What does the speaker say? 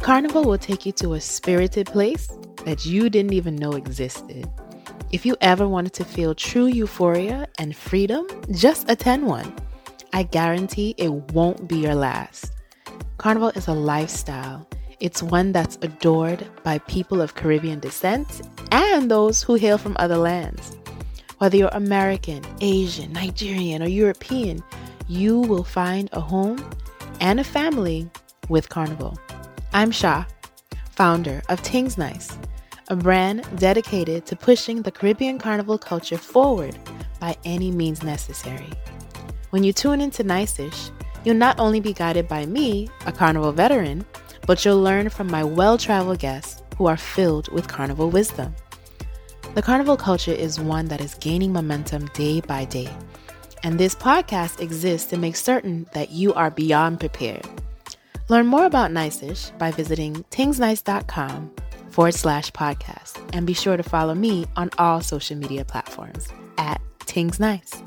Carnival will take you to a spirited place that you didn't even know existed. If you ever wanted to feel true euphoria and freedom, just attend one. I guarantee it won't be your last. Carnival is a lifestyle. It's one that's adored by people of Caribbean descent and those who hail from other lands. Whether you're American, Asian, Nigerian, or European, you will find a home and a family with Carnival. I'm Sha, founder of Tings Nice, a brand dedicated to pushing the Caribbean carnival culture forward by any means necessary. When you tune into Nice-ish, you'll not only be guided by me, a carnival veteran, but you'll learn from my well-traveled guests who are filled with carnival wisdom. The carnival culture is one that is gaining momentum day by day, and this podcast exists to make certain that you are beyond prepared. Learn more about Nice-ish by visiting tingsnice.com forward slash podcast, and be sure to follow me on all social media platforms at Tings Nice.